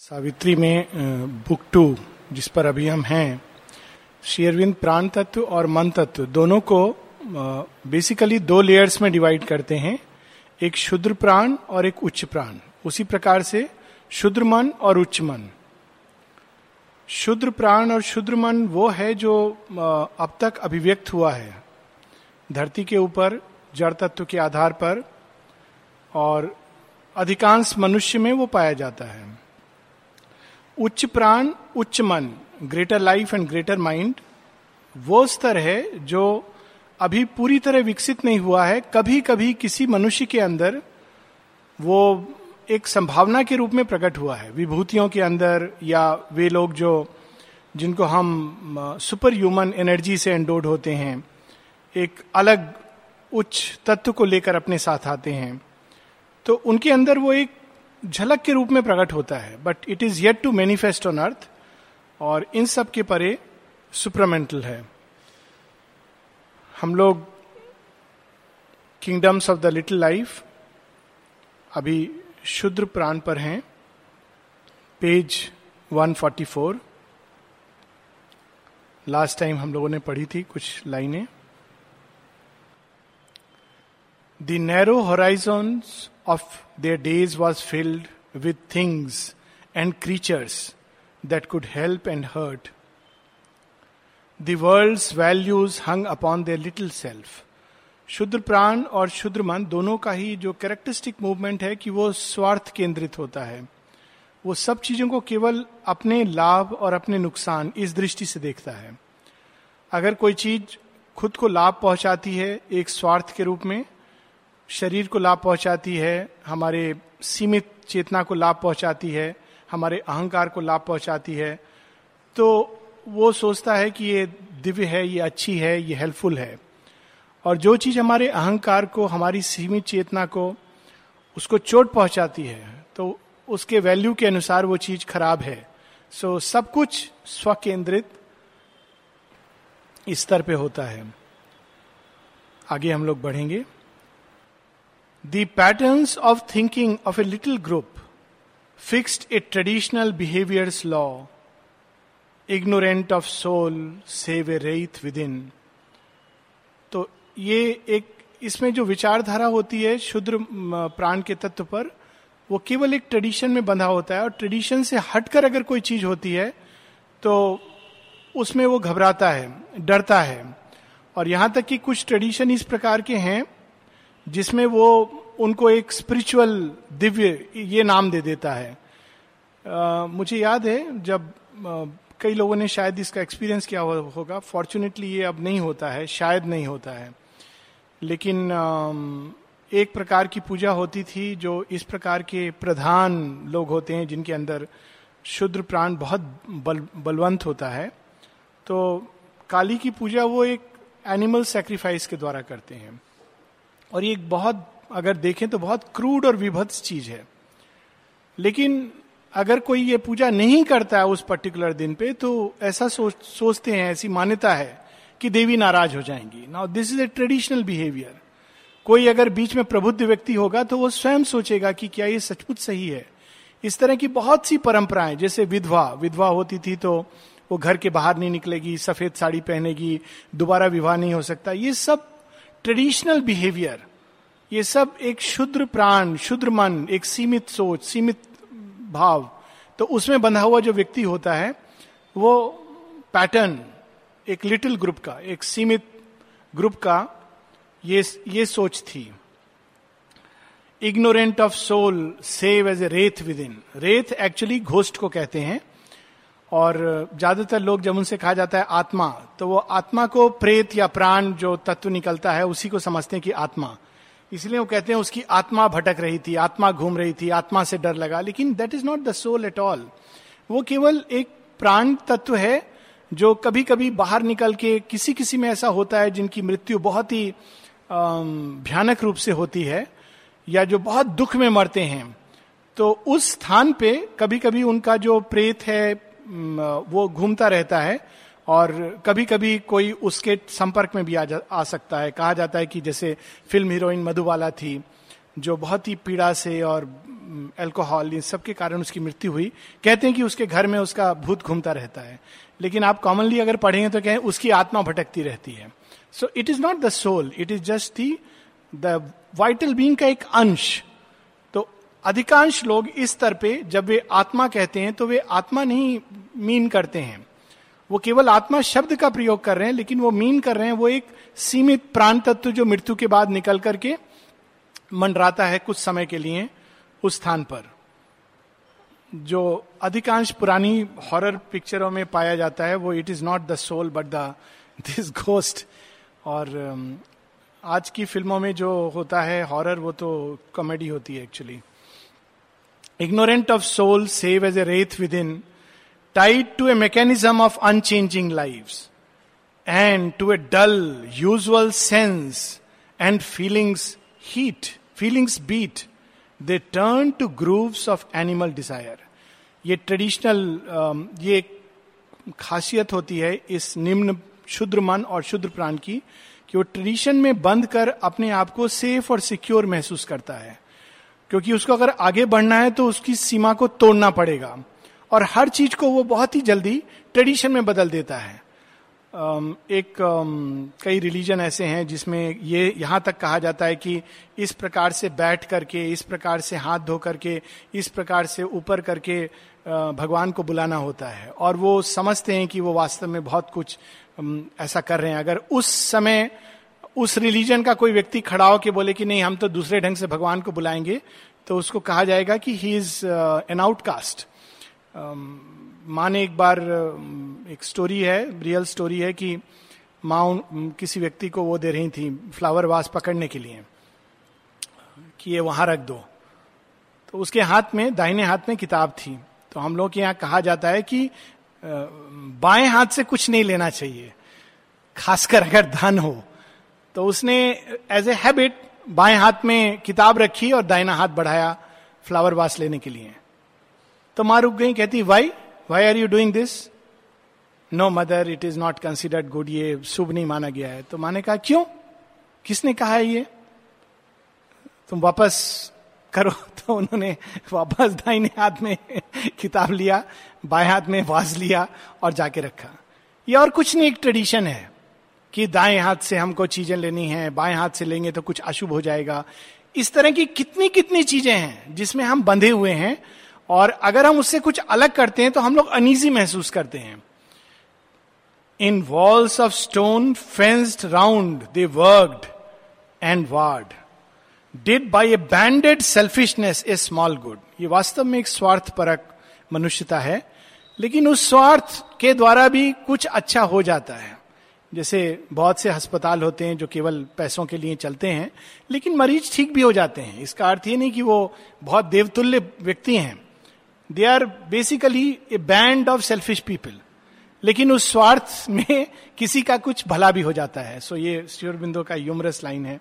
सावित्री में book to, जिस पर अभी हम हैं शेरविंद प्राण तत्व और मन तत्व, दोनों को बेसिकली दो लेयर्स में डिवाइड करते हैं, एक शुद्र प्राण और एक उच्च प्राण। उसी प्रकार से शुद्र मन और उच्च मन। शुद्र प्राण और शुद्र मन वो है जो अब तक अभिव्यक्त हुआ है। धरती के ऊपर, जड़ तत्व के आधार पर, और अधिकांश मनुष्य में वो पाया जाता है। उच्च प्राण, उच्च मन greater life and greater mind वो स्तर है जो अभी पूरी तरह विकसित नहीं हुआ है। कभी कभी किसी मनुष्य के अंदर वो एक संभावना के रूप में प्रकट हुआ है। विभूतियों के अंदर या वे लोग जो, जिनको हम सुपर ह्यूमन एनर्जी से एंडोड होते हैं, एक अलग उच्च तत्व को लेकर अपने साथ आते हैं। तो उनके अंदर वो एक झलक के रूप में प्रकट होता है but it is yet to manifest on earth और इन सब के परे सुपरमेंटल है। हम लोग kingdoms of the little life अभी शुद्र प्राण पर हैं। पेज 144 लास्ट टाइम हम लोगों ने पढ़ी थी कुछ लाइनें। The narrow horizons of their days was filled with things and creatures that could help and hurt. The world's values hung upon their little self. शुद्र प्राण और शुद्र मन दोनों का ही जो कैरेक्टरिस्टिक मूवमेंट है कि वो स्वार्थ केंद्रित होता है वो सब चीज़ों को केवल अपने लाभ और अपने नुकसान इस दृष्टि से देखता है अगर कोई चीज़ खुद को लाभ पहुंचाती है एक स्वार्थ के रूप में शरीर को लाभ पहुंचाती है हमारे सीमित चेतना को लाभ पहुंचाती है हमारे अहंकार को लाभ पहुंचाती है तो वो सोचता है कि ये दिव्य है ये अच्छी है ये हेल्पफुल है। और जो चीज़ हमारे अहंकार को हमारी सीमित चेतना को उसको चोट पहुंचाती है तो उसके वैल्यू के अनुसार वो चीज़ खराब है। सो so, सब कुछ स्वकेंद्रित स्तर पे होता है। आगे हम लोग बढ़ेंगे। The patterns of thinking of a little group fixed a traditional behavior's law. Ignorant of soul, save a wraith within. तो ये एक इसमें जो विचारधारा होती है शुद्र प्राण के तत्व पर वो केवल एक ट्रेडिशन में बंधा होता है और ट्रेडिशन से हटकर अगर कोई चीज़ होती है तो उसमें वो घबराता है डरता है और यहाँ तक कि कुछ ट्रेडिशन इस प्रकार के हैं जिसमें वो उनको एक स्पिरिचुअल दिव्य ये नाम दे देता है। आ, मुझे याद है जब आ, कई लोगों ने शायद इसका एक्सपीरियंस किया हो, होगा। फॉर्चुनेटली ये अब नहीं होता है शायद नहीं होता है। लेकिन आ, एक प्रकार की पूजा होती थी जो इस प्रकार के प्रधान लोग होते हैं जिनके अंदर शुद्र प्राण बहुत बल, बलवंत होता है। तो काली की पूजा वो एक एनिमल सेक्रीफाइस के द्वारा करते हैं। और ये एक बहुत, अगर देखें तो बहुत क्रूड और विभत्स चीज़ है। लेकिन अगर कोई ये पूजा नहीं करता है उस पर्टिकुलर दिन पे तो ऐसा सोच, सोचते हैं, ऐसी मान्यता है कि देवी नाराज़ हो जाएँगी। Now this is a traditional behaviour कोई अगर बीच में प्रबुद्ध व्यक्ति होगा तो वो स्वयं सोचेगा कि क्या ये सचमुच सही है। इस तरह की बहुत सी परंपराएँ, जैसे विधवा विधवा होती थी तो वो घर के बाहर नहीं निकलेगी, सफ़ेद साड़ी पहनेगी, दोबारा विवाह नहीं हो सकता। ये सब ट्रेडिशनल बिहेवियर, ये सब एक शुद्र प्राण, शुद्र मन, एक सीमित सोच, सीमित भाव तो उसमें बंधा हुआ जो व्यक्ति होता है, वो पैटर्न एक लिटिल ग्रुप का, एक सीमित ग्रुप का ये ये सोच थी। Ignorant of soul save as a wraith within wraith actually ghost को कहते हैं। और ज़्यादातर लोग जब उनसे कहा जाता है आत्मा तो वो आत्मा को प्रेत या प्राण जो तत्व निकलता है, उसी को समझते हैं कि आत्मा। इसलिए वो कहते हैं उसकी आत्मा भटक रही थी, आत्मा घूम रही थी, आत्मा से डर लगा। लेकिन that is not the soul at all वो केवल एक प्राण तत्व है, जो कभी कभी बाहर निकल के किसी किसी में ऐसा होता है जिनकी मृत्यु बहुत ही भयानक रूप से होती है, या जो बहुत दुख में मरते हैं। तो उस स्थान पे कभी कभी उनका जो प्रेत है वो घूमता रहता है और कभी कभी कोई उसके संपर्क में भी आ, जा, आ सकता है। कहा जाता है कि जैसे फ़िल्म हीरोइन मधुबाला थी जो बहुत ही पीड़ा से और अल्कोहल इन सब के कारण उसकी मृत्यु हुई। कहते हैं कि उसके घर में उसका भूत घूमता रहता है। लेकिन आप कॉमनली अगर पढ़ेंगे तो कहें उसकी आत्मा भटकती रहती है। So it is not the soul it is just the the vital being का एक अंश। तो अधिकांश लोग इस स्तर पे जब वे आत्मा कहते हैं तो वे आत्मा नहीं मीन करते हैं। वो केवल आत्मा शब्द का प्रयोग कर रहे हैं लेकिन वो मीन कर रहे हैं वो एक सीमित प्राण तत्व जो मृत्यु के बाद निकल करके मंडराता है कुछ समय के लिए उस स्थान पर। जो अधिकांश पुरानी हॉरर पिक्चरों में पाया जाता है वो it is not the soul but the this ghost और um, आज की फ़िल्मों में जो होता है हॉरर वो तो कॉमेडी होती है actually ignorant of soul save as a wraith within tied to a mechanism of unchanging life and to a dull usual sense and feelings heat feelings beat they turn to grooves of animal desire ये traditional um, ये खासियत होती है इस निम्न शुद्र मन और शुद्र प्राण की कि वो ट्रेडिशन में बंद कर अपने आप को सेफ़ और सिक्योर महसूस करता है। क्योंकि उसको अगर आगे बढ़ना है तो उसकी सीमा को तोड़ना पड़ेगा। और हर चीज़ को वो बहुत ही जल्दी ट्रेडिशन में बदल देता है। एक कई रिलीजन ऐसे हैं जिसमें ये यहाँ तक कहा जाता है कि इस प्रकार से बैठ करके, इस प्रकार से हाथ धो करके, इस प्रकार से ऊपर करके भगवान को बुलाना होता है। और वो समझते हैं कि वो वास्तव में बहुत कुछ ऐसा कर रहे हैं। अगर उस समय, उस रिलीजन का कोई व्यक्ति खड़ा हो के बोले कि नहीं, हम तो दूसरे ढंग से भगवान को बुलाएँगे तो उसको कहा जाएगा कि ही इज़ एन आउटकास्ट माँ ने एक बार एक स्टोरी है रियल स्टोरी है कि माँ किसी व्यक्ति को वो दे रही थी फ्लावर वास पकड़ने के लिए, कि ये वहाँ रख दो। तो उसके हाथ में, दाहिने हाथ में किताब थी। तो हम लोग के यहाँ कहा जाता है कि बाएँ हाथ से कुछ नहीं लेना चाहिए, खासकर अगर धन हो। तो उसने एज ए हैबिट बाएँ हाथ में किताब रखी और दाहिना हाथ बढ़ाया फ्लावर वास लेने के लिए। तो माँ रुक गई कहती why why are you doing this no mother it is not considered good ये शुभ नहीं माना गया है. तो माँ ने कहा, क्यों? किसने कहा है ये? तुम वापस करो. तो उन्होंने वापस दाहिने हाथ में किताब लिया, बाएँ हाथ में वाज लिया और जाके रखा। ये और कुछ नहीं, एक ट्रेडिशन है कि दाएँ हाथ से हमको चीज़ें लेनी है, बाएँ हाथ से लेंगे तो कुछ अशुभ हो जाएगा। इस तरह की कितनी कितनी चीज़ें हैं जिसमें हम बंधे हुए हैं और अगर हम उससे कुछ अलग करते हैं तो हम लोग अनईजी महसूस करते हैं। In walls of stone fenced round they worked and ward did by a banded selfishness a small good ये वास्तव में एक स्वार्थ परक मनुष्यता है, लेकिन उस स्वार्थ के द्वारा भी कुछ अच्छा हो जाता है। जैसे बहुत से अस्पताल होते हैं जो केवल पैसों के लिए चलते हैं, लेकिन मरीज़ ठीक भी हो जाते हैं। इसका अर्थ ये नहीं कि वो बहुत देवतुल्य व्यक्ति हैं। They are basically a band of selfish people लेकिन उस स्वार्थ में किसी का कुछ भला भी हो जाता है। सो so ये श्योर बिंदु का ह्यूमरस लाइन है।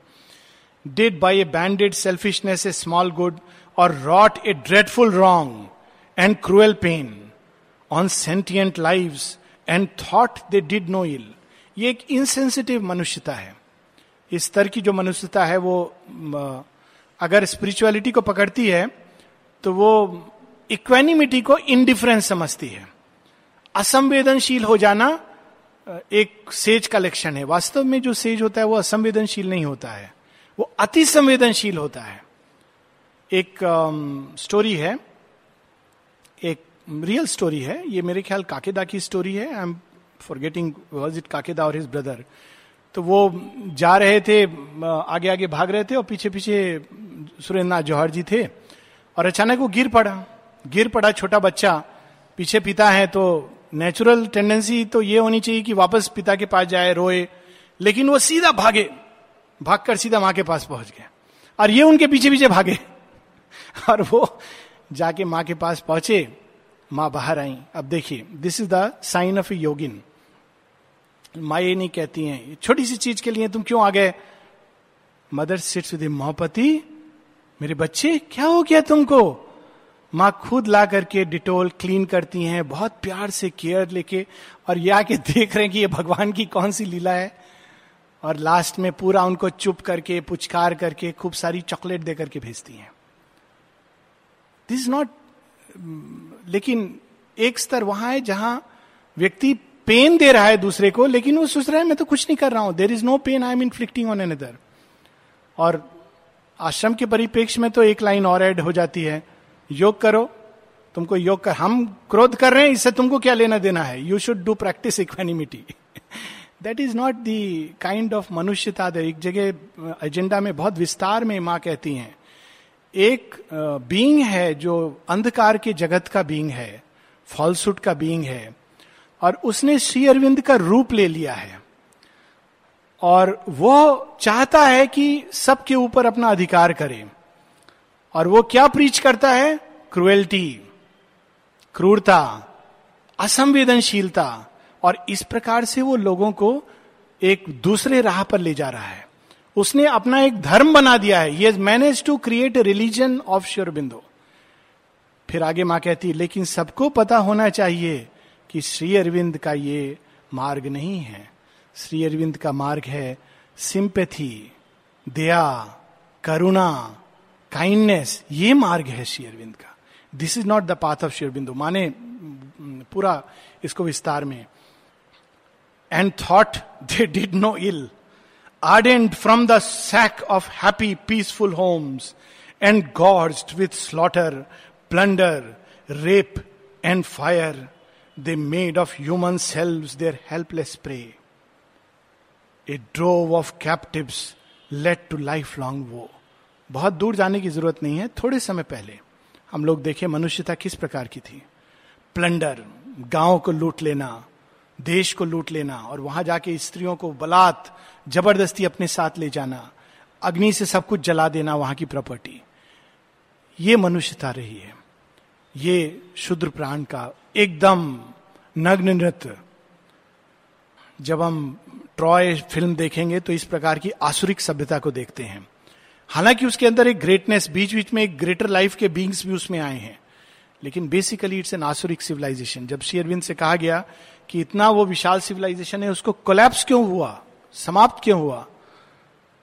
Did by a banded selfishness a small good और wrought a dreadful wrong and cruel pain on sentient live and thought they did no ill ये एक इनसेंसिटिव मनुष्यता है। इस स्तर की जो मनुष्यता है वो अगर स्पिरिचुअलिटी को पकड़ती है तो वो इक्वेनिमिटी को इनडिफरेंस समझती है। असंवेदनशील हो जाना एक सेज का लक्षण है। वास्तव में जो सेज होता है वो असंवेदनशील नहीं होता है। वो अति संवेदनशील होता है। एक स्टोरी um, है। एक रियल स्टोरी है। ये मेरे ख्याल काकेदा की स्टोरी है। I am forgetting was it काकेदा और हिज ब्रदर तो वो जा रहे थे आगे आगे भाग रहे थे और पीछे पीछे सुरेंद्र नाथ जौहर जी थे। और अचानक वो गिर पड़ा। गिर पड़ा छोटा बच्चा, पीछे पिता है तो नेचुरल टेंडेंसी तो ये होनी चाहिए कि वापस पिता के पास जाए, रोए, लेकिन वो सीधा भागे, भागकर सीधा माँ के पास पहुँच गए और ये उनके पीछे पीछे भागे। और वो जाके माँ के पास पहुँचे, माँ बाहर आई। अब देखिए this is the sign of a yogin माँ ये नहीं कहती हैं छोटी सी चीज़ के लिए तुम क्यों आ गए? मदर सिट्स विद मोहपति मेरे बच्चे, क्या हो गया तुमको? माँ खुद ला करके डिटोल क्लीन करती हैं, बहुत प्यार से, केयर लेके, और ये आके देख रहे हैं कि ये भगवान की कौन सी लीला है। और लास्ट में पूरा उनको चुप करके, पुचकार करके, खूब सारी चॉकलेट दे करके भेजती हैं। दिस नॉट लेकिन एक स्तर वहाँ है जहाँ व्यक्ति पेन दे रहा है दूसरे को, लेकिन वो सोच रहा है, मैं तो कुछ नहीं कर रहा हूँ। There is no pain I am inflicting on another और आश्रम के परिप्रेक्ष्य में तो एक लाइन और ऐड हो जाती है। योग करो, तुमको योग कर, हम क्रोध कर रहे हैं, इससे तुमको क्या लेना देना है? You should do practice equanimity that is not the kind of मनुष्यता एक जगह एजेंडा में बहुत विस्तार में माँ कहती हैं। एक बीइंग है जो अंधकार के जगत का बीइंग है फॉल्सुड का बीइंग है, और उसने श्री अरविंद का रूप ले लिया है। और वो चाहता है कि सबके ऊपर अपना अधिकार करे। और वो क्या प्रीच करता है? क्रुएल्टी क्रूरता, असंवेदनशीलता। और इस प्रकार से वो लोगों को एक दूसरे राह पर ले जा रहा है। उसने अपना एक धर्म बना दिया है। ये manage to create religion of Sri Aurobindo फिर आगे माँ कहती है, लेकिन सबको पता होना चाहिए कि श्री अरविंद का ये मार्ग नहीं है। श्री अरविंद का मार्ग है सिंपथी, दया, करुणा काइंडनेस ये मार्ग है शेयरविंद का this is not the path of Sri Aurobindo माने पूरा इसको विस्तार में। And thought they did no ill ardent from the sack of happy peaceful homes and gorged with slaughter plunder rape and fire they made of human selves their helpless prey a drove of captive led to lifelong woe बहुत दूर जाने की ज़रूरत नहीं है, थोड़े समय पहले हम लोग देखे मनुष्यता किस प्रकार की थी। प्लंडर गाँव को लूट लेना, देश को लूट लेना और वहाँ जाके स्त्रियों को बलात्, ज़बरदस्ती अपने साथ ले जाना, अग्नि से सब कुछ जला देना वहाँ की प्रॉपर्टी। ये मनुष्यता रही है। ये शुद्र प्राण का एकदम नग्न नृत्य। जब हम ट्रॉय फ़िल्म देखेंगे तो इस प्रकार की आसुरिक सभ्यता को देखते हैं। हालाँकि उसके अंदर एक ग्रेटनेस बीच बीच में एक ग्रेटर लाइफ के बींग्स भी उसमें आए हैं। लेकिन basically it's an asuric civilization जब शेयरविंद से कहा गया कि इतना वो विशाल सिविलाइजेशन है, उसको कोलैप्स क्यों हुआ? समाप्त क्यों हुआ?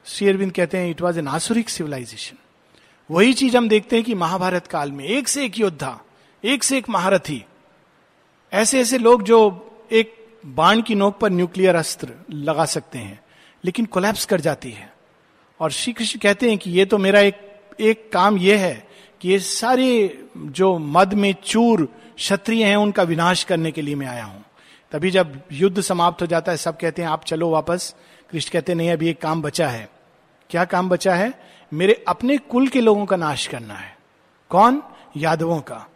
शेयरविंद कहते हैं it was an asuric civilization वही चीज़ हम देखते हैं कि महाभारत काल में एक से एक योद्धा, एक से एक महारथी, ऐसे ऐसे लोग जो एक बाण की नोक पर न्यूक्लियर अस्त्र लगा सकते हैं, लेकिन कोलैप्स कर जाती है। और श्री कृष्ण कहते हैं कि ये तो मेरा एक एक काम यह है कि ये सारे जो मद में चूर क्षत्रिय हैं, उनका विनाश करने के लिए मैं आया हूँ। तभी जब युद्ध समाप्त हो जाता है, सब कहते हैं, आप चलो वापस। कृष्ण कहते हैं, नहीं, अभी एक काम बचा है। क्या काम बचा है? मेरे अपने कुल के लोगों का नाश करना है। कौन? यादवों का।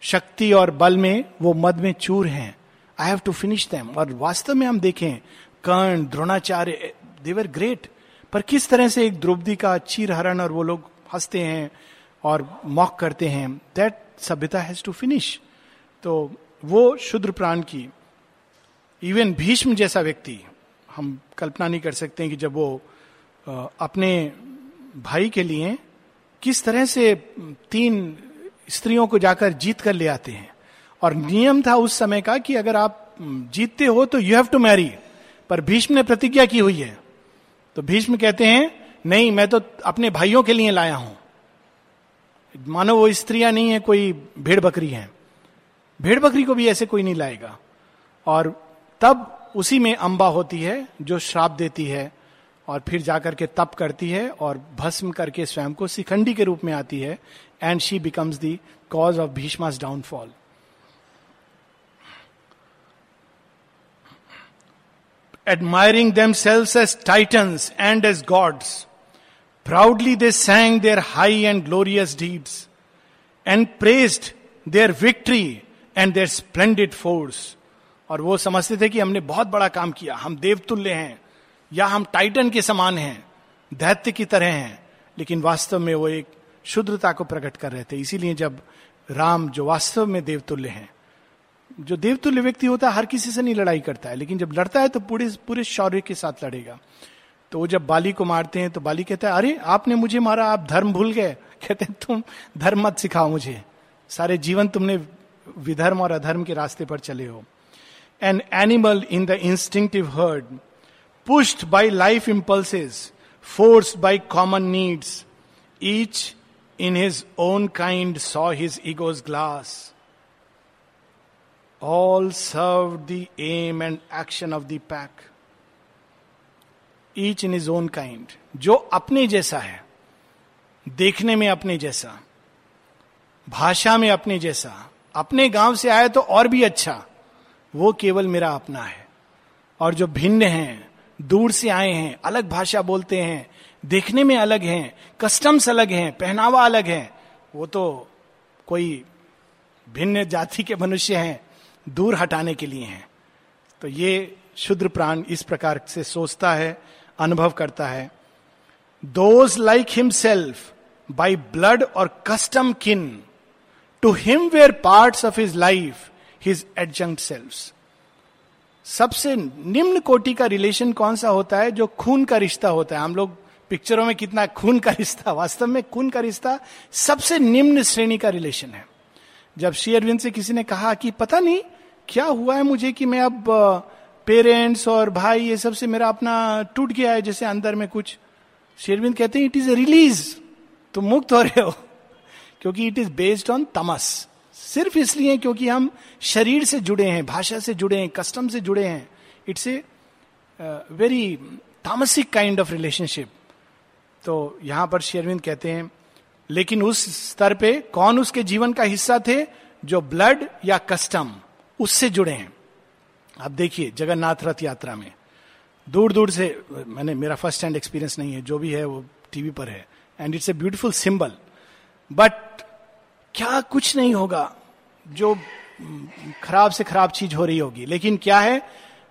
शक्ति और बल में वो मद में चूर हैं। I have to finish them और वास्तव में हम देखें, कर्ण, द्रोणाचार्य देवर ग्रेट पर किस तरह से एक द्रौपदी का चीर हरण और वो लोग हँसते हैं और मॉक करते हैं दैट सभ्यता हैज़ टू फिनिश तो वो शुद्र प्राण की इवन भीष्म जैसा व्यक्ति, हम कल्पना नहीं कर सकते कि जब वो अपने भाई के लिए किस तरह से तीन स्त्रियों को जाकर जीत कर ले आते हैं। और नियम था उस समय का कि अगर आप जीतते हो तो यू हैव टू मैरी पर भीष्म ने प्रतिज्ञा की हुई है। तो भीष्म कहते हैं, नहीं, मैं तो अपने भाइयों के लिए लाया हूँ। मानो वो स्त्रियाँ नहीं है, कोई भेड़ बकरी है। भेड़ बकरी को भी ऐसे कोई नहीं लाएगा। और तब उसी में अंबा होती है, जो श्राप देती है, और फिर जाकर के तप करती है, और भस्म करके स्वयं को शिखंडी के रूप में आती है। And she becomes the cause of Bhishma's downfall admiring themselves as titans and as gods. Proudly they sang their high and glorious deeds and praised their victory and their splendid force. और वो समझते थे कि हमने बहुत बड़ा काम किया हम देवतुल्य हैं या हम टाइटन के समान हैं दैत्य की तरह हैं लेकिन वास्तव में वो एक शुद्धता को प्रकट कर रहे थे इसीलिए जब राम जो वास्तव में देवतुल्य हैं जो देवतुल्य व्यक्ति होता है हर किसी से नहीं लड़ाई करता है लेकिन जब लड़ता है तो पूरे पूरे शौर्य के साथ लड़ेगा तो वो जब बाली को मारते हैं तो बाली कहता है अरे आपने मुझे मारा आप धर्म भूल गए कहते हैं तुम धर्म मत सिखाओ मुझे सारे जीवन तुमने विधर्म और अधर्म के रास्ते पर चले हो an animal in the instinctive herd pushed by life impulses, forced by common needs. Each in his own kind saw his ego's glass. All served the aim and action of the pack. Each in his own kind जो अपने जैसा है, देखने में अपने जैसा, भाषा में अपने जैसा, अपने गाँव से आए तो और भी अच्छा वो केवल मेरा अपना है और जो भिन्न हैं, दूर से आए हैं, अलग भाषा बोलते हैं, देखने में अलग हैं कस्टम्स अलग हैं, पहनावा अलग है, वो तो कोई भिन्न जाति के मनुष्य हैं दूर हटाने के लिए हैं। तो ये शुद्र प्राण इस प्रकार से सोचता है, अनुभव करता है। Those like himself by blood or custom kin to him were part of his life his adjunct self सबसे निम्न कोटि का रिलेशन कौन सा होता है जो खून का रिश्ता होता है? हम लोग पिक्चरों में कितना खून का रिश्ता, वास्तव में खून का रिश्ता सबसे निम्न श्रेणी का रिलेशन है। जब श्री अरविंद से किसी ने कहा कि पता नहीं, क्या हुआ है मुझे कि मैं अब पेरेंट्स और भाई ये सबसे मेरा अपना टूट गया है जैसे अंदर में कुछ। शेरविंद कहते हैं इट इज़ ए रिलीज़ तुम मुक्त हो रहे हो। क्योंकि इट इज़ बेस्ड ऑन तमस सिर्फ़ इसलिए क्योंकि हम शरीर से जुड़े हैं, भाषा से जुड़े हैं कस्टम से जुड़े हैं। इट्स ए वेरी तामसिक काइंड ऑफ़ रिलेशनशिप तो यहाँ पर शेरविंद कहते हैं लेकिन उस स्तर पे कौन उसके जीवन का हिस्सा थे जो ब्लड या कस्टम उससे जुड़े हैं? आप देखिए, जगन्नाथ रथ यात्रा में। दूर दूर से, मैंने, मेरा फ़र्स्ट हैंड एक्सपीरियंस नहीं है, जो भी है वो टीवी पर है। And it's a beautiful symbol but क्या कुछ नहीं होगा जो खराब से खराब चीज़ हो रही होगी? लेकिन क्या है,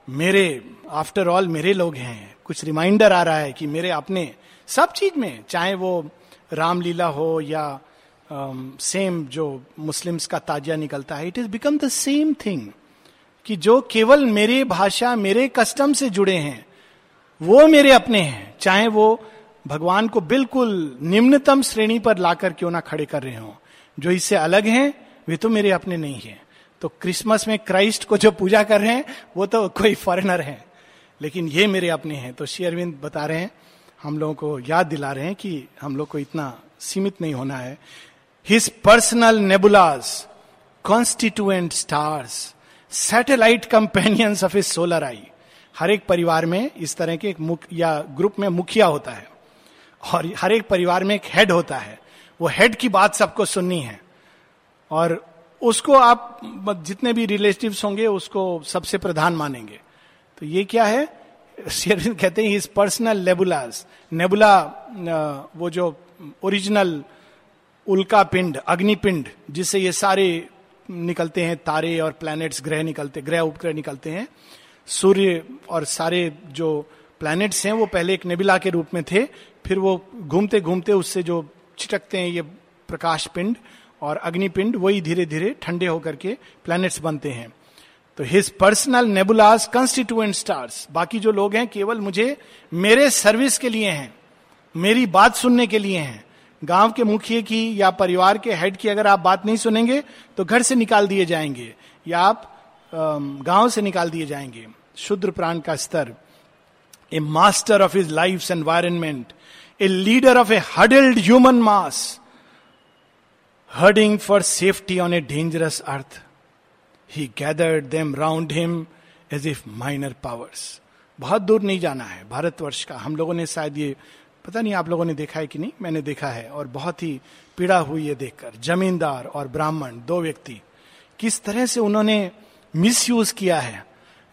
मेरे आफ्टर ऑल मेरे लोग हैं। कुछ रिमाइंडर आ रहा है कि मेरे अपने सब चीज़ में, चाहे वो रामलीला हो या सेम um, जो मुस्लिम्स का ताजिया निकलता है it is become the same thing कि जो केवल मेरे भाषा मेरे कस्टम से जुड़े हैं वो मेरे अपने हैं चाहे वो भगवान को बिल्कुल निम्नतम श्रेणी पर लाकर क्यों ना खड़े कर रहे हो जो इससे अलग हैं वे तो मेरे अपने नहीं हैं। तो क्रिसमस में क्राइस्ट को जो पूजा कर रहे हैं वो तो कोई फॉरेनर है लेकिन ये मेरे अपने हैं। तो श्री अरविंद बता रहे हैं हम लोगों को याद दिला रहे हैं कि हम लोग को इतना सीमित नहीं होना है। His personal nebulas constituent stars satellite companions of a solar I हर एक परिवार में इस तरह के एक मुख या ग्रुप में मुखिया होता है। और हर एक परिवार में एक हेड होता है। वो हेड की बात सबको सुननी है। और उसको आप जितने भी रिलेटिव्स होंगे, उसको सबसे प्रधान मानेंगे। तो ये क्या है? शेरविंद कहते हैं इस पर्सनल नेबुलास नेबुला वो जो ओरिजिनल उल्का पिंड अग्निपिंड जिससे ये सारे निकलते हैं, तारे और प्लैनेट्स ग्रह निकलते, ग्रह उपग्रह निकलते हैं, सूर्य और सारे जो प्लैनेट्स हैं, वो पहले एक नेबिला के रूप में थे, फिर वो घूमते घूमते उससे जो छिटकते हैं, ये प्रकाश पिंड और अग्निपिंड वही धीरे धीरे ठंडे होकर के प्लैनेट्स बनते हैं। तो his personal nebulas constituent stars बाकी जो लोग हैं, केवल मुझे मेरे सर्विस के लिए हैं, मेरी बात सुनने के लिए हैं। गाँव के मुखिया की या परिवार के हेड की अगर आप बात नहीं सुनेंगे तो घर से निकाल दिए जाएँगे, या आप गाँव से निकाल दिए जाएँगे। शुद्र प्राण का स्तर a master of his life environment a leader of a huddled human mass herding for safety on a dangerous earth he gathered them round him as if minor powers बहुत दूर नहीं जाना है भारतवर्ष का। हम लोगों ने शायद ये पता नहीं आप लोगों ने देखा है कि नहीं? मैंने देखा है और बहुत ही पीड़ा हुई है देखकर। जमींदार और ब्राह्मण, दो व्यक्ति। किस तरह से उन्होंने मिस किया है?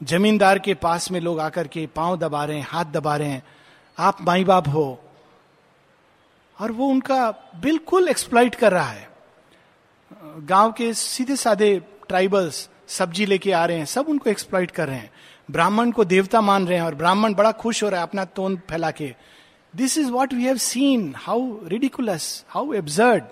जमींदार के पास में लोग आकर के पाँव दबा रहे हैं, हाथ दबा रहे हैं। आप माई बाप हो। और वो उनका बिल्कुल एक्सप्लाइट कर रहा है। गाँव के सीधे साधे ट्राइबल्स सब्ज़ी लेके आ रहे हैं, सब उनको एक्सप्लाइट कर रहे हैं। ब्राह्मण को देवता मान रहे हैं और ब्राह्मण बड़ा खुश हो रहा है अपना तोन फैला के। This is what we have seen how ridiculous how absurd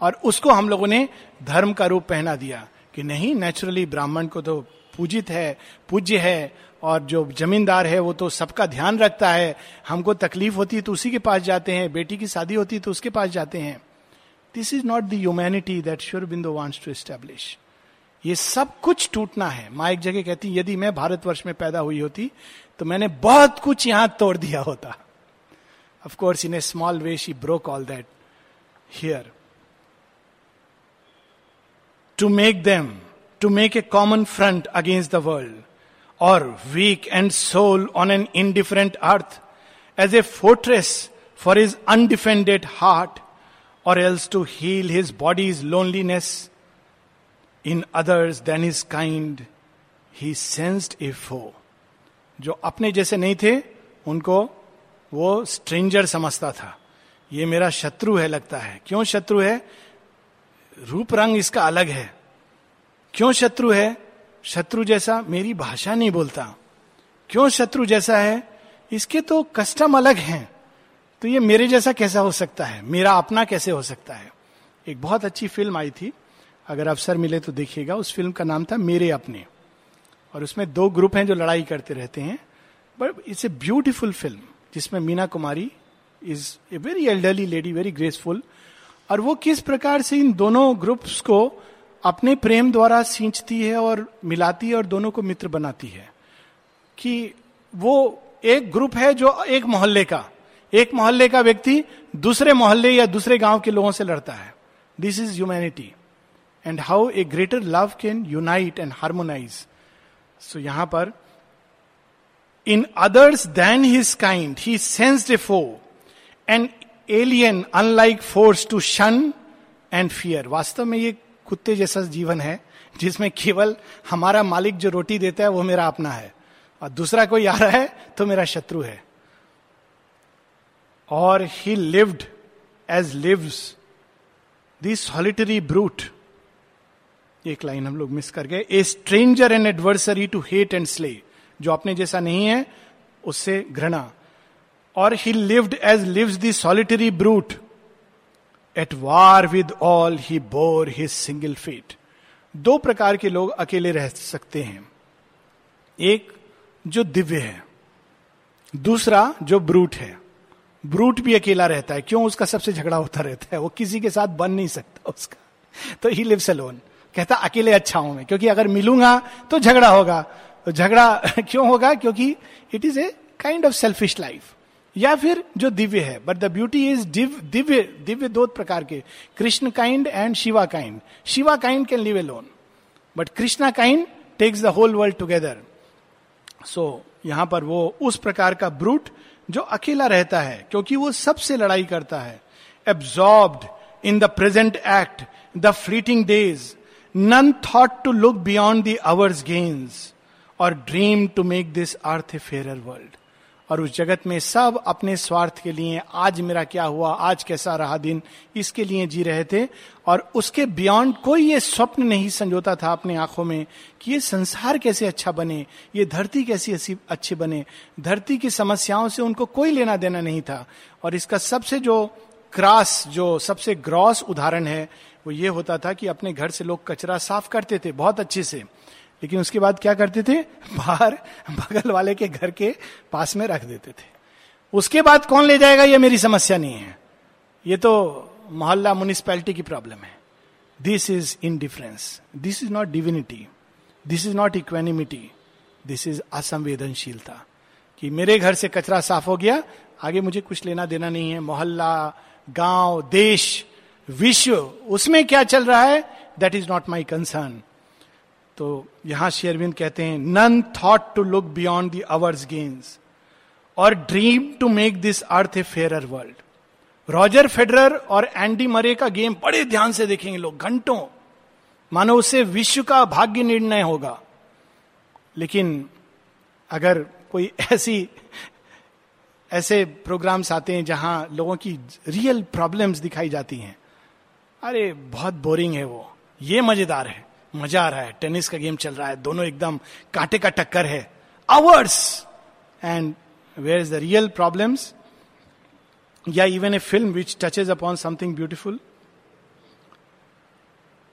और उसको हम लोगों ने धर्म का रूप पहना दिया कि नहीं नेचुरली ब्राह्मण को तो पूजित है, पूज्य है और जो जमींदार है वो तो सबका ध्यान रखता है। हमको तकलीफ़ होती है तो उसी के पास जाते हैं, बेटी की शादी होती है तो उसके पास जाते हैं। This is not the humanity that Sri Aurobindo wants to establish ये सब कुछ टूटना है। माँ एक जगह कहती, यदि मैं भारतवर्ष में पैदा हुई होती तो मैंने बहुत कुछ यहाँ तोड़ दिया होता। Of course in a small way she broke all that here to make them to make a common front against the world और weak and sole on an indifferent earth as a fortress for his undefended heart or else to heal his body's loneliness in others than his kind he sensed a foe जो अपने जैसे नहीं थे, उनको वो stranger समझता था। ये मेरा शत्रु है लगता है। क्यों शत्रु है? रूप रंग इसका अलग है। क्यों शत्रु है? शत्रु जैसा मेरी भाषा नहीं बोलता। क्यों शत्रु जैसा है? इसके तो कस्टम अलग हैं। तो ये मेरे जैसा कैसा हो सकता है? मेरा अपना कैसे हो सकता है? एक बहुत अच्छी फ़िल्म आई थी। अगर अवसर मिले तो देखिएगा, उस फ़िल्म का नाम था मेरे अपने। और उसमें दो ग्रुप हैं जो लड़ाई करते रहते हैं। But it's a beautiful film, जिसमें Meena Kumari is a very elderly lady, very graceful. और वो किस प्रकार से इन दोनों ग्रुप्स को अपने प्रेम द्वारा सींचती है और मिलाती है और दोनों को मित्र बनाती है? कि वो एक ग्रुप है जो एक मोहल्ले का। एक मोहल्ले का व्यक्ति दूसरे मोहल्ले या दूसरे गाँव के लोगों से लड़ता है। This is humanity and how a greater love can unite and harmonise so यहाँ पर in others than his kind he sensed a foe and alien unlike force to shun and fear वास्तव में ये कुत्ते जैसा जीवन है, जिसमें केवल हमारा मालिक जो रोटी देता है, वो मेरा अपना है, और दूसरा कोई आ रहा है तो मेरा शत्रु है। और he lived as lives the solitary brute एक लाइन हम लोग मिस कर गए। A stranger and adversary to hate and slay जो अपने जैसा नहीं है, उससे घृणा। और he lived as lives the solitary brute at war with all he bore his single fate दो प्रकार के लोग अकेले रह सकते हैं। एक, जो दिव्य है। दूसरा, जो ब्रूट है। ब्रूट भी अकेला रहता है। क्यों? उसका सबसे झगड़ा होता रहता है। वो किसी के साथ बन नहीं सकता उसका। तो ही लिव्स अलोन कहता, अकेले अच्छा हूँ मैं। क्योंकि अगर मिलूँगा तो झगड़ा होगा। तो झगड़ा क्यों होगा? क्योंकि it is a kind of selfish life या फिर जो दिव्य है but the beauty is Divya Divya दो प्रकार के। Krishna kind and Shiva kind Shiva kind can live alone but Krishna kind takes the whole world together so यहाँ पर वो उस प्रकार का ब्रूट जो अकेला रहता है, क्योंकि वो सबसे लड़ाई करता है। Absorb in the present act the fleeting days none thought to look beyond the hour's gains or dream to make this earth a fair world और उस जगत में सब अपने स्वार्थ के लिए, आज मेरा क्या हुआ, आज कैसा रहा दिन, इसके लिए जी रहे थे। और उसके बियॉन्ड कोई ये स्वप्न नहीं संजोता था अपने आँखों में कि ये संसार कैसे अच्छा बने, ये धरती कैसी अच्छी बने। धरती की समस्याओं से उनको कोई लेना देना नहीं था। और इसका सबसे जो क्रास, जो सबसे ग्रॉस उदाहरण है वो ये होता था कि अपने घर से लोग कचरा साफ़ करते थे, बहुत अच्छे से। लेकिन उसके बाद क्या करते थे? बाहर, बगल वाले के घर के पास में रख देते थे। उसके बाद कौन ले जाएगा? ये मेरी समस्या नहीं है। ये तो मोहल्ला म्यूनिसपैलिटी की प्रॉब्लम है। This is indifference this is not divinity this is not equanimity this is असंवेदनशीलता कि मेरे घर से कचरा साफ़ हो गया, आगे मुझे कुछ लेना देना नहीं है। मोहल्ला, गाँव, देश विश्व, उसमें क्या चल रहा है? That is not my concern तो यहाँ शेयरविंद कहते हैं none thought to look beyond the hour's gains और dream to make this earth a fair world Roger Federer और एंडी मरे का गेम बड़े ध्यान से देखेंगे लोग, घंटों। मानो उससे विश्व का भाग्य निर्णय होगा। लेकिन अगर कोई ऐसी, ऐसे प्रोग्राम्स आते हैं जहाँ लोगों की रियल प्रॉब्लम्स दिखाई जाती हैं अरे, बहुत बोरिंग है वो। ये मज़ेदार है। मज़ा आ रहा है। टेनिस का गेम चल रहा है। दोनों एकदम कांटे का टक्कर है। Hours and where is the real problems या even a film which touches upon something beautiful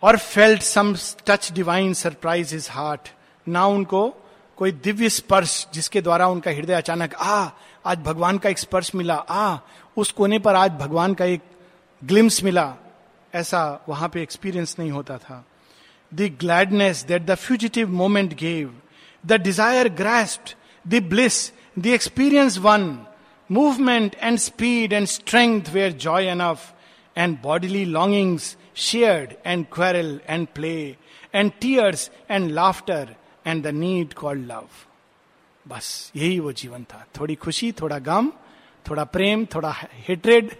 और felt some touch divine surprise his heart ना उनको कोई दिव्य स्पर्श जिसके द्वारा उनका हृदय अचानक, आ, आज भगवान का एक स्पर्श मिला। आ, उस कोने पर आज भगवान का एक ग्लिम्स मिला। ऐसा वहाँ पे एक्सपीरियंस नहीं होता था। The gladness that the fugitive moment gave the desire graced the bliss the experience one movement and speed and strength were joy enough and bodily longings shared and quarrel and play and tears and laughter and the need called love बस, यही वो जीवन था। थोड़ी खुशी, थोड़ा गम, थोड़ा प्रेम, थोड़ा हेट्रेड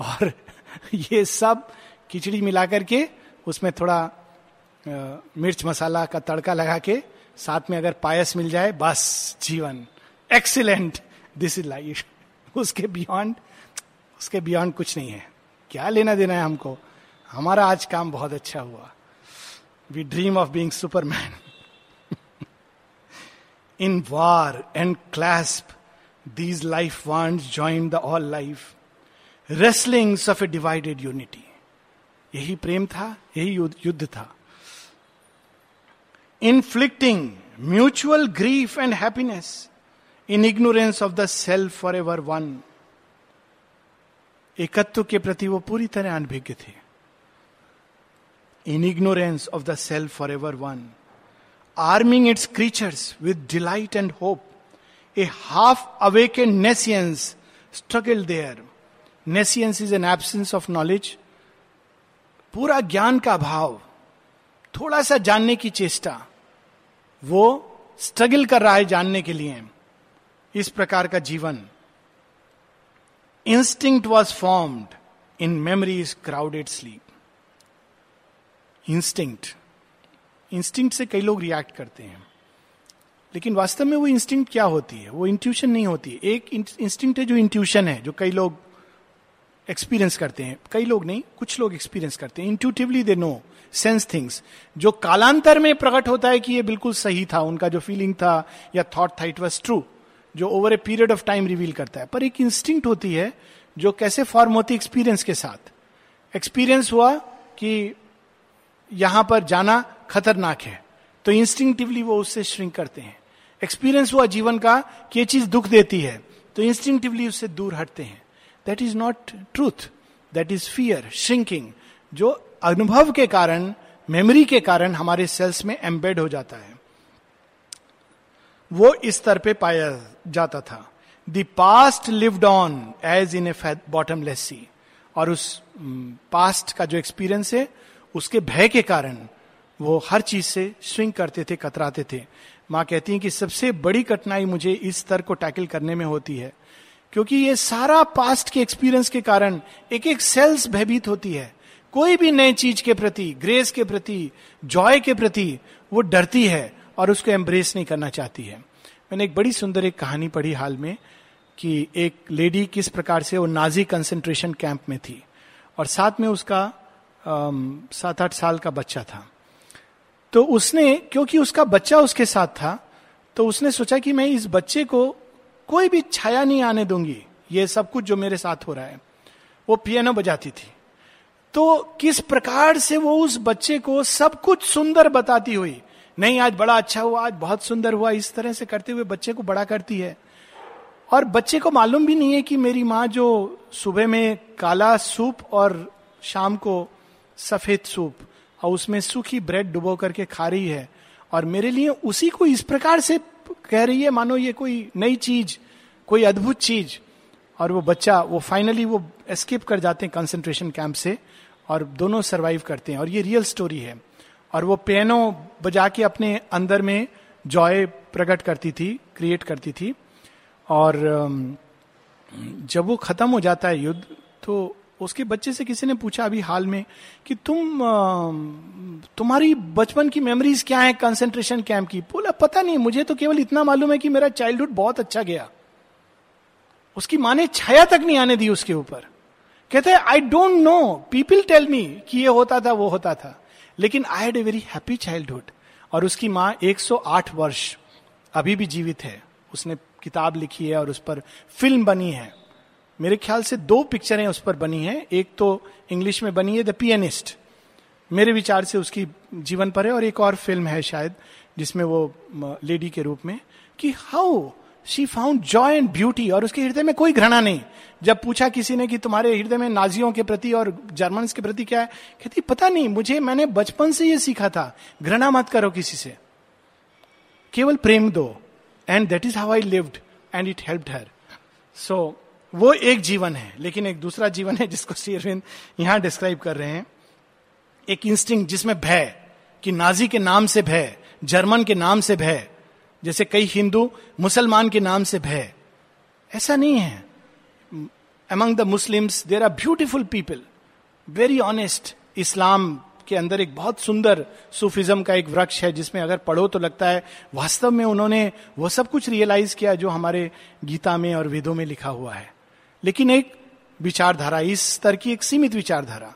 और ये सब खिचड़ी मिलाकर के उसमें थोड़ा आ, मिर्च मसाला का तड़का लगा के साथ में अगर पायस मिल जाए बस जीवन। एक्सीलेंट दिस इज़ लाइफ उसके बियॉन्ड उसके बियॉन्ड कुछ नहीं है। क्या लेना देना है हमको? हमारा आज काम बहुत अच्छा हुआ। We dream of being superman in war and clasp these life wants join the all life wrestlings of a divided unity यही प्रेम था, यही युद्ध था। Inflicting mutual grief and happiness in ignorance of the self for ever one एकत्व के प्रति वो पूरी तरह अनभिज्ञ थे। In ignorance of the self for ever one arming its creatures with delight and hope a half awakened nescience struggle there nescience is an absence of knowledge पूरा ज्ञान का भाव थोड़ा सा जानने की चेष्टा, वो स्ट्रगल कर रहा है जानने के लिए। इस प्रकार का जीवन। Instinct was formed in memories crowded sleep instinct instinct से कई लोग रिएक्ट करते हैं। लेकिन वास्तव में वो इंस्टिंक्ट क्या होती है? वो इंट्यूशन नहीं होती। है एक इंस्टिंक्ट है जो इंट्यूशन है, जो कई लोग एक्सपीरियंस करते हैं। कई लोग नहीं, कुछ लोग एक्सपीरियंस करते हैं। Intuitively they know sense things जो कालांतर में प्रकट होता है कि ये बिल्कुल सही था, उनका जो फीलिंग था या थॉट था इट वॉज़ ट्रू जो over a period of time reveal करता है। पर एक इंस्टिंक्ट होती है जो कैसे फॉर्म होती एक्सपीरियंस के साथ। एक्सपीरियंस हुआ कि यहाँ पर जाना खतरनाक है तो इंस्टिंक्टिवली वो उससे श्रिंक करते हैं। एक्सपीरियंस हुआ जीवन का कि ये चीज़ दुख देती है तो इंस्टिंक्टिवली उससे दूर हटते हैं। That is not truth that is fear shrinking जो अनुभव के कारण मेमोरी के कारण हमारे सेल्स में एम्बेड हो जाता है। वो इस स्तर पे पाया जाता था। The past lived on as in a bottomless sea और उस पास्ट का जो एक्सपीरियंस है, उसके भय के कारण वो हर चीज़ से स्विंग करते थे, कतराते थे। माँ कहती है कि सबसे बड़ी कठिनाई मुझे इस स्तर को टैकल करने में होती है। क्योंकि ये सारा पास्ट के एक्सपीरियंस के कारण एक एक सेल्स भयभीत होती है। कोई भी नई चीज़ के प्रति ग्रेस के प्रति जॉय के प्रति, वो डरती है और उसको एम्ब्रेस नहीं करना चाहती है। मैंने एक बड़ी सुंदर एक कहानी पढ़ी हाल में कि एक लेडी किस प्रकार से वो नाजी कंसेंट्रेशन कैंप में थी और साथ में उसका सात आठ साल का बच्चा था। तो उसने, क्योंकि उसका बच्चा उसके साथ था तो उसने सोचा कि मैं इस बच्चे को कोई भी छाया नहीं आने दूँगी। ये सब कुछ जो मेरे साथ हो रहा है, वो पियानो बजाती थी। तो किस प्रकार से वो उस बच्चे को सब कुछ सुंदर बताती हुई, नहीं, आज बड़ा अच्छा हुआ, आज बहुत सुंदर हुआ, इस तरह से करते हुए बच्चे को बड़ा करती है। और बच्चे को मालूम भी नहीं है कि मेरी माँ जो सुबह में काला सूप और शाम को सफ़ेद सूप और उसमें सूखी ब्रेड डुबो करके खा रही है, और मेरे लिए उसी को इस प्रकार से कह रही है, मानो ये कोई नई चीज़, कोई अद्भुत चीज़। और वो बच्चा, वो फाइनली वो एस्केप कर जाते हैं कंसेंट्रेशन कैंप से और दोनों सरवाइव करते हैं। और ये रियल स्टोरी है। और वो पियानो बजा के अपने अंदर में जॉय प्रकट करती थी क्रिएट करती थी। और जब वो खत्म हो जाता है युद्ध तो उसके बच्चे से किसी ने पूछा अभी हाल में कि तुम तुम्हारी बचपन की मेमोरीज क्या है कंसेंट्रेशन कैंप की? बोला, पता नहीं, मुझे तो केवल इतना मालूम है कि मेरा चाइल्डहुड बहुत अच्छा गया। उसकी माँ ने छाया तक नहीं आने दी उसके ऊपर। कहते हैं I don't know people tell me कि ये होता था, वो होता था। लेकिन I had a very happy childhood और उसकी माँ 108 वर्ष अभी भी जीवित है। उसने किताब लिखी है और उस पर फ़िल्म बनी है। मेरे ख्याल से दो पिक्चरें उस पर बनी हैं। एक तो इंग्लिश में बनी है द पियनिस्ट मेरे विचार से उसकी जीवन पर है और एक और फ़िल्म है शायद, जिसमें वो लेडी के रूप में, कि how she found joy and beauty और उसके हृदय में कोई घृणा नहीं। जब पूछा किसी ने कि तुम्हारे हृदय में नाजियों के प्रति और जर्मन के प्रति क्या है, कहती, पता नहीं, मुझे, मैंने बचपन से ये सीखा था। घृणा मत करो किसी से। केवल प्रेम दो। And that is how I lived and it help her so वो एक जीवन है, लेकिन एक दूसरा जीवन है जिसको श्री अरविंद यहाँ डिस्क्राइब कर रहे हैं। एक इंस्टिंग जिसमें भय, कि नाजी के नाम से भय, जर्मन के नाम से भय, जैसे कई हिंदू मुसलमान के नाम से भय। ऐसा नहीं है। Among the Muslims there are beautiful people very honest इस्लाम के अंदर एक बहुत सुंदर सूफिज्म का एक वृक्ष है, जिसमें अगर पढ़ो तो लगता है वास्तव में उन्होंने वो सब कुछ रियलाइज़ किया जो हमारे गीता में और वेदों में लिखा हुआ है। लेकिन एक विचारधारा, इस स्तर की एक सीमित विचारधारा,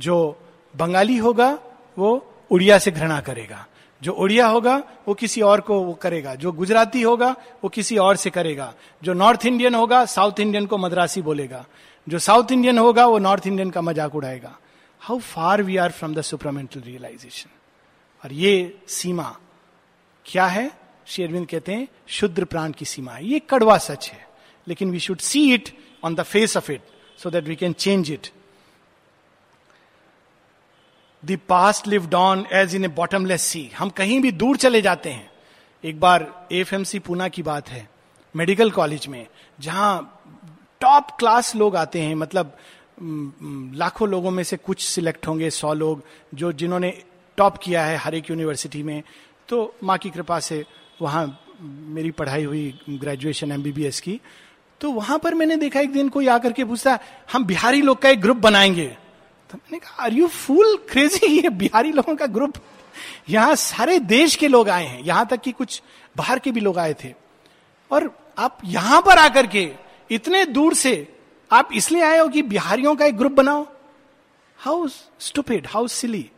जो बंगाली होगा, वो उड़िया से घृणा करेगा। जो उड़िया होगा, वो किसी और को वो करेगा। जो गुजराती होगा, वो किसी और से करेगा। जो नॉर्थ इंडियन होगा, साउथ इंडियन को मद्रासी बोलेगा। जो साउथ इंडियन होगा, वो नॉर्थ इंडियन का मज़ाक उड़ाएगा। How far we are from the supermental realization और ये सीमा क्या है? शेरविंद कहते हैं, शुद्र प्राण की सीमा है। ये कड़वा सच है। लेकिन we should see it on the face of it so that we can change it the past lived on as in a bottomless sea हम कहीं भी दूर चले जाते हैं। एक बार एफ़ एम सी पूना की बात है, मेडिकल कॉलेज में, जहाँ टॉप क्लास लोग आते हैं मतलब लाखों लोगों में से कुछ सिलेक्ट होंगे, सौ लोग, जो जिन्होंने टॉप किया है हर एक यूनिवर्सिटी में तो माँ की कृपा से वहाँ मेरी पढ़ाई हुई, ग्रेजुएशन एमबीबीएस की। तो वहाँ पर मैंने देखा एक दिन कोई आकर के पूछता, हम बिहारी लोग का एक ग्रुप बनाएँगे? तो मैंने कहा आर यू फुल क्रेजी ये बिहारी लोगों का ग्रुप? यहाँ सारे देश के लोग आए हैं, यहाँ तक कि कुछ बाहर के भी लोग आए थे। और आप यहाँ पर आकर के इतने दूर से आप इसलिए आए हो कि बिहारियों का एक ग्रुप बनाओ? How stupid how silly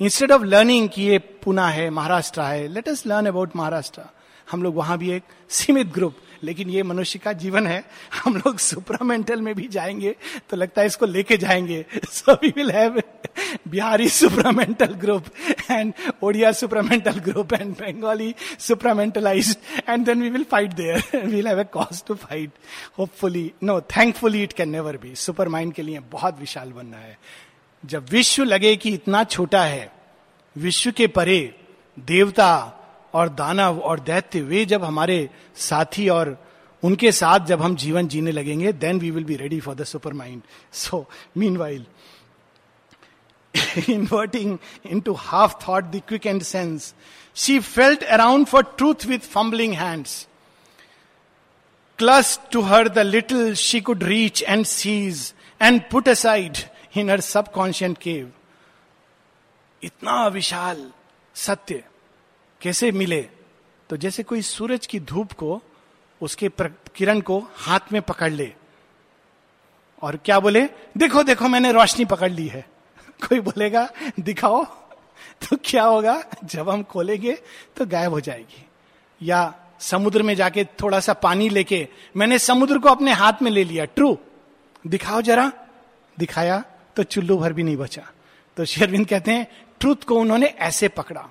instead of learning कि ये पुना है, महाराष्ट्र है let us learn about Maharashtra. हम लोग वहाँ भी एक सीमित ग्रुप। लेकिन ये मनुष्य का जीवन है। हम लोग सुपरामेंटल में भी जाएँगे तो लगता है इसको लेके जाएँगे। So we will have Bihari supramental group and Odia supramental group and Bengali supramentalise and then we will fight there we'll have a cause to fight hopefully no thankfully it can never be supermind के लिए बहुत विशाल बनना है। जब विश्व लगे कि इतना छोटा है, विश्व के परे देवता और दानव और दैत्य, वे जब हमारे साथी और उनके साथ जब हम जीवन जीने लगेंगे then we will be ready for the supermind so meanwhile inverting into half thought thick and sense she felt around for truth with fumbling hands clutched to her the little she could reach and seize and put aside in her subconscient cave इतना विशाल सत्य। कैसे मिले? तो जैसे कोई सूरज की धूप को, उसके किरण को हाथ में पकड़ ले। और क्या बोले? देखो देखो, मैंने रोशनी पकड़ ली है। कोई बोलेगा, दिखाओ तो क्या होगा? जब हम खोलेंगे तो गायब हो जाएगी। या समुद्र में जाके थोड़ा सा पानी लेके, मैंने समुद्र को अपने हाथ में ले लिया। ट्रू। दिखाओ जरा। दिखाया तो चुल्लू भर भी नहीं बचा। तो शेरविंद कहते हैं, ट्रूथ को उन्होंने ऐसे पकड़ा।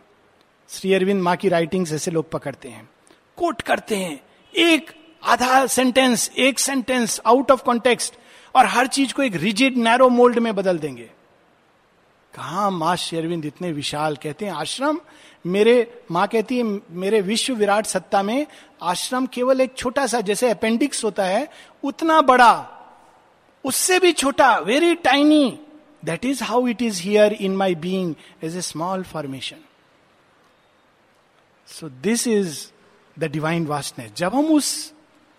श्री अरविंद माँ की राइटिंग्स ऐसे लोग पकड़ते हैं। कोट करते हैं। एक आधा सेंटेंस एक सेंटेंस आउट ऑफ़ कॉन्टेक्स्ट और हर चीज़ को एक रिजिड नैरो मोल्ड में बदल देंगे। कहा माँ शेरविंद इतने विशाल कहते हैं? आश्रम मेरे, माँ कहती है, मेरे विश्व विराट सत्ता में आश्रम केवल एक छोटा सा, जैसे अपेंडिक्स होता है, उतना बड़ा, उससे भी छोटा very tiny that is how it is here in my being as a small formation so this is the divine vastness जब हम उस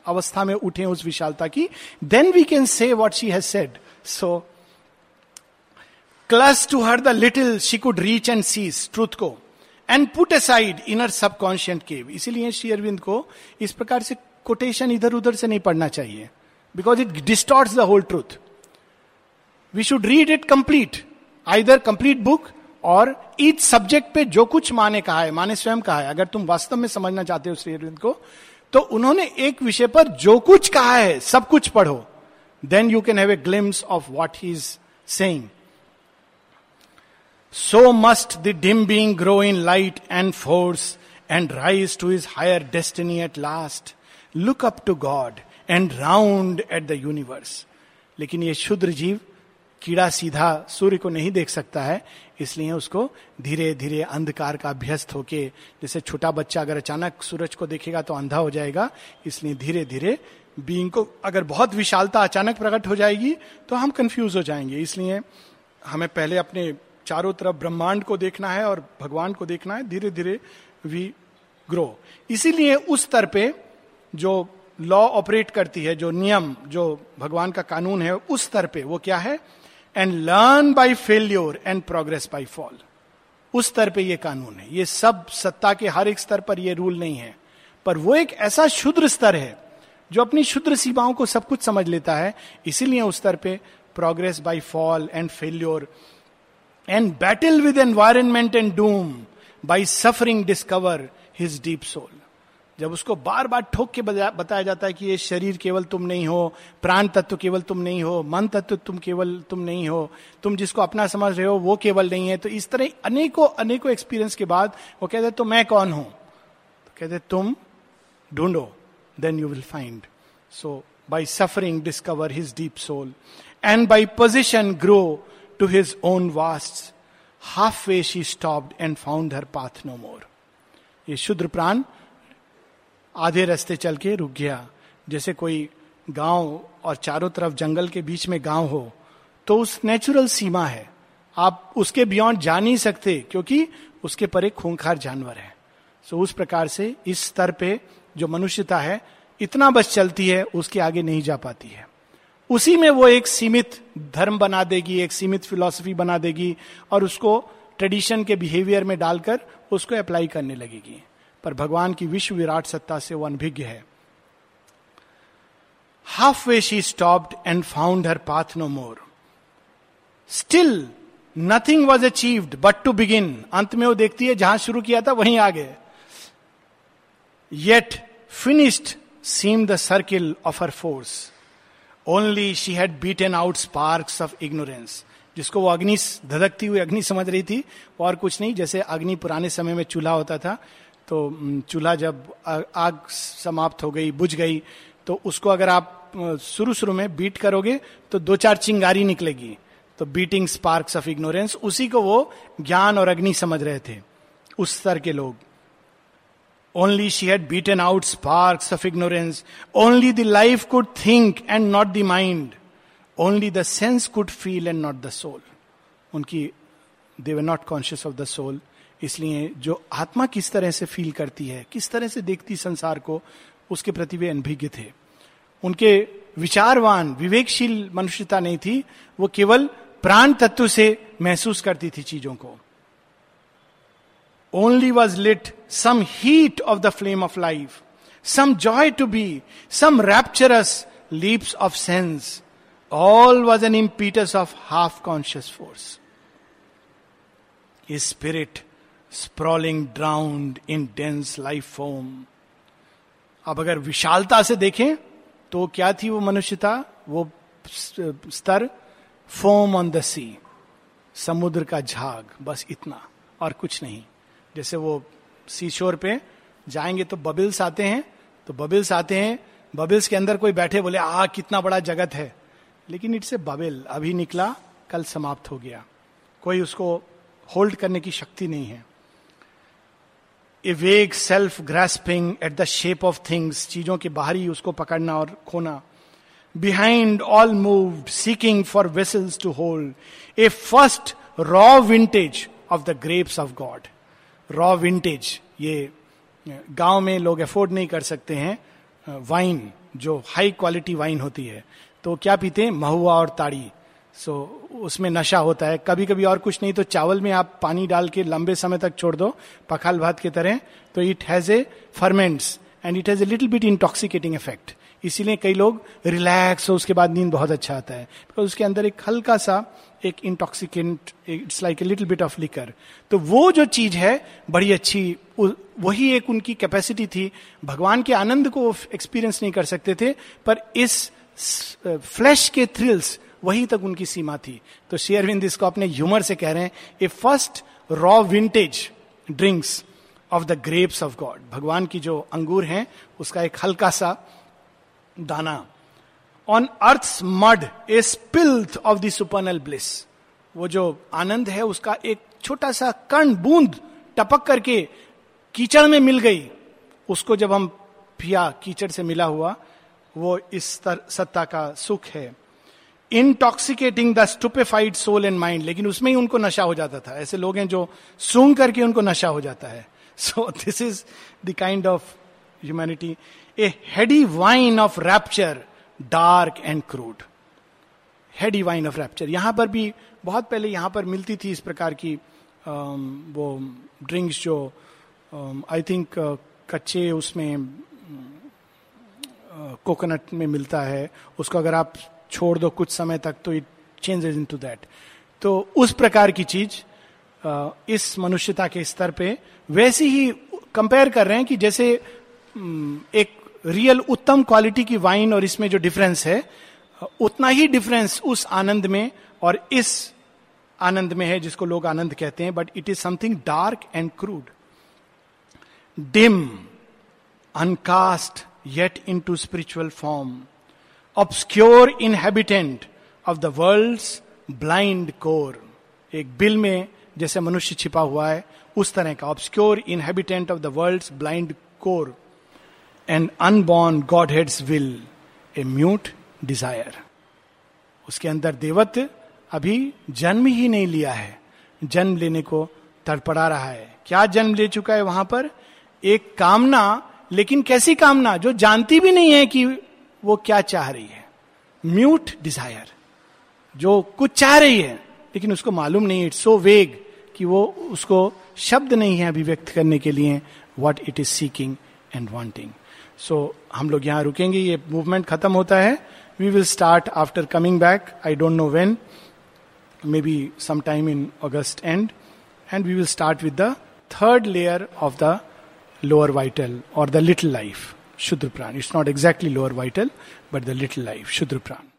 अवस्था में उठे उस विशालता की then we can see what she has said so clutched to her the little she could reach and seize truth को and put aside in her subconscient cave इसीलिए श्री अरविंद को इस प्रकार से कोटेशन इधर उधर से नहीं पढ़ना चाहिए because it distort the whole truth we should read it complete either complete book और ईच सब्जेक्ट पे जो कुछ माने कहा है, माने स्वयं कहा है, अगर तुम वास्तव में समझना चाहते हो श्री अरविंद को तो उन्होंने एक विषय पर जो कुछ कहा है, सब कुछ पढ़ो। Then you can have a glimpse of what he is saying so must the dim being grow in light and force and rise to is higher destiny at last look up to God and round at the universe लेकिन ये शुद्र जीव कीड़ा सीधा सूर्य को नहीं देख सकता है, इसलिए उसको धीरे धीरे अंधकार का अभ्यस्त होके, जैसे छोटा बच्चा अगर अचानक सूरज को देखेगा तो अंधा हो जाएगा, इसलिए धीरे धीरे बीइंग को अगर बहुत विशालता अचानक प्रकट हो जाएगी तो हम कंफ्यूज हो जाएँगे। इसलिए हमें पहले अपने चारों तरफ़ ब्रह्मांड को देखना है और भगवान को देखना है, धीरे धीरे वी ग्रो इसीलिए उस स्तर पे जो लॉ ऑपरेट करती है, जो नियम, जो भगवान का कानून है, उस स्तर पे वो क्या है? And learn by failure and progress by fall उस स्तर पे ये कानून है। ये सब सत्ता के हर एक स्तर पर ये रूल नहीं है। पर वो एक ऐसा शुद्र स्तर है, जो अपनी शुद्र सीमाओं को सब कुछ समझ लेता है। इसीलिए उस स्तर पे progress by fall and failure and battle with environment and doom by suffering discover his deep soul जब उसको बार बार ठोक के बताया जाता है कि ये शरीर केवल तुम नहीं हो, प्राण तत्व केवल तुम नहीं हो, मन तत्व तुम केवल तुम नहीं हो, तुम जिसको अपना समझ रहे हो वो केवल नहीं है। तो इस तरह अनेकों अनेकों एक्सपीरियंस के बाद वो कहते तो मैं कौन हूँ? तो कहते तुम ढूंढो then you will find so by suffering discover his deep soul and by position grow to his own vast half way she stopped and found her path no more ये शुद्र प्राण आधे रास्ते चल के रुक गया। जैसे कोई गाँव और चारों तरफ़ जंगल के बीच में गाँव हो तो उस नेचुरल सीमा है। आप उसके बियॉन्ड जा नहीं सकते, क्योंकि उसके पर एक खूंखार जानवर है। सो उस प्रकार से इस स्तर पे जो मनुष्यता है, इतना बस चलती है, उसके आगे नहीं जा पाती है। उसी में वो एक सीमित धर्म बना देगी, एक सीमित फिलॉसफी बना देगी, और उसको ट्रेडिशन के बिहेवियर में डालकर उसको अप्लाई करने लगेगी। पर भगवान की विश्व विराट सत्ता से वो अनभिज्ञ है। Half way she stopped and found her path no more still nothing was achieved but to begin अंत में वो देखती है, जहाँ शुरू किया था, वहीं आ गए yet finished seem the circle of her force only she had beaten out sparks of ignorance जिसको वो अग्नि धधकती हुई अग्नि समझ रही थी और कुछ नहीं, जैसे अग्नि पुराने समय में चूल्हा होता था तो चूल्हा जब आग समाप्त हो गई, बुझ गई तो उसको अगर आप शुरू शुरू में बीट करोगे तो दो चार चिंगारी निकलेगी। तो बीटिंग स्पार्क्स ऑफ़ इग्नोरेंस, उसी को वो ज्ञान और अग्नि समझ रहे थे, उस स्तर के लोग। Only she had beaten out sparks of ignorance only the life could think and not the mind only the sense could feel and not the soul उनकी they were not conscious of the soul इसलिए जो आत्मा किस तरह से feel करती है, किस तरह से देखती संसार को, उसके प्रति वे अनभिज्ञ थे। उनके विचारवान, विवेकशील मनुष्यता नहीं थी, वो केवल प्राण तत्व से महसूस करती थी चीज़ों को। Only was lit some heat of the flame of life some joy to be some rapturous leaps of sense all was an impetus of half conscious force spirit sprawling drowned in dense life form अब अगर विशालता से देखें तो क्या थी वो मनुष्यता? वो स्तर? फोम ऑन द सी समुद्र का झाग, बस इतना, और कुछ नहीं। जैसे वो सी शोर पे जाएँगे तो बबिल्स आते हैं तो बबिल्स आते हैं बबिल्स के अंदर कोई बैठे बोले, आ, कितना बड़ा जगत है। लेकिन इट्स ए बबिल अभी निकला, कल समाप्त हो गया। कोई उसको होल्ड करने की शक्ति नहीं है। A vague self grasping at the shape of things चीज़ों के बाहरी उसको पकड़ना और खोना। Behind all move seeking for vessels to hold a first raw vintage of the grapes of God raw vintage ये गाँव में लोग अफोर्ड नहीं कर सकते हैं वाइन जो हाई क्वालिटी वाइन होती है। तो क्या पीते हैं? महुआ और ताड़ी। सो so, उसमें नशा होता है। कभी कभी और कुछ नहीं तो चावल में आप पानी डाल के लंबे समय तक छोड़ दो पखाल भात की तरह। तो it has a ferments and it has a little bit intoxicating effect इसीलिए कई लोग रिलैक्स हो उसके बाद नींद बहुत अच्छा आता है। बिकॉज़ उसके अंदर एक हल्का सा एक intoxicant it's like a little bit of liquor तो वो जो चीज़ है बड़ी अच्छी वही एक उनकी कैपेसिटी थी। भगवान के आनंद को एक्सपीरियंस नहीं कर सकते थे पर इस फ्लैश के थ्रिल्स वहीं तक उनकी सीमा थी। तो शेयरविंद इसको अपने ह्यूमर से कह रहे हैं, a first raw vintage drinks of the grapes of God. भगवान की जो अंगूर हैं, उसका एक हल्का सा दाना। On earth mud a spilth of the supernal bliss. वो जो आनंद है, उसका एक छोटा सा कण बूंद टपक करके कीचड़ में मिल गई। उसको जब हम पिया कीचड़ से मिला हुआ, वो इस सत्ता का सुख है। Intoxicating the stupefied soul and mind लेकिन उसमें ही उनको नशा हो जाता था। ऐसे लोग हैं जो सूंघ करके उनको नशा हो जाता है। So this is the kind of humanity a heady wine of rapture dark and crude heady wine of rapture यहाँ पर भी बहुत पहले यहाँ पर मिलती थी इस प्रकार की um, वो ड्रिंक्स जो आई um, थिंक uh, कच्चे उसमें कोकोनट uh, में मिलता है। उसको अगर आप छोड़ दो कुछ समय तक तो it changes into that तो उस प्रकार की चीज़ इस मनुष्यता के स्तर पे वैसी ही कंपेयर कर रहे हैं कि जैसे एक रियल उत्तम क्वालिटी की वाइन और इसमें जो डिफरेंस है, उतना ही डिफरेंस उस आनंद में और इस आनंद में है जिसको लोग आनंद कहते हैं but it is something dark and crude dim uncast yet into spiritual form obscure inhabitant of the world blind core एक बिल में जैसे मनुष्य छिपा हुआ है, उस तरह का obscure inhabitant of the world blind core and unborn godheads will a mute desire उसके अंदर देवत्व अभी जन्म ही नहीं लिया है। जन्म लेने को तड़पड़ा रहा है। क्या जन्म ले चुका है वहाँ पर? एक कामना, लेकिन कैसी कामना? जो जानती भी नहीं है कि वो क्या चाह रही है? Mute desire. जो कुछ चाह रही है, लेकिन उसको मालूम नहीं इट्स सो वेग कि वो उसको शब्द नहीं है अभिव्यक्त करने के लिए what it is seeking and wanting so हम लोग यहाँ रुकेंगे, ये मूवमेंट खत्म होता है। We will start after coming back I don't know when maybe some time in August and and we will start with the third layer of the lower vital और the little life Shudra Pran. It's not exactly lower vital, but the little life, Shudra Pran.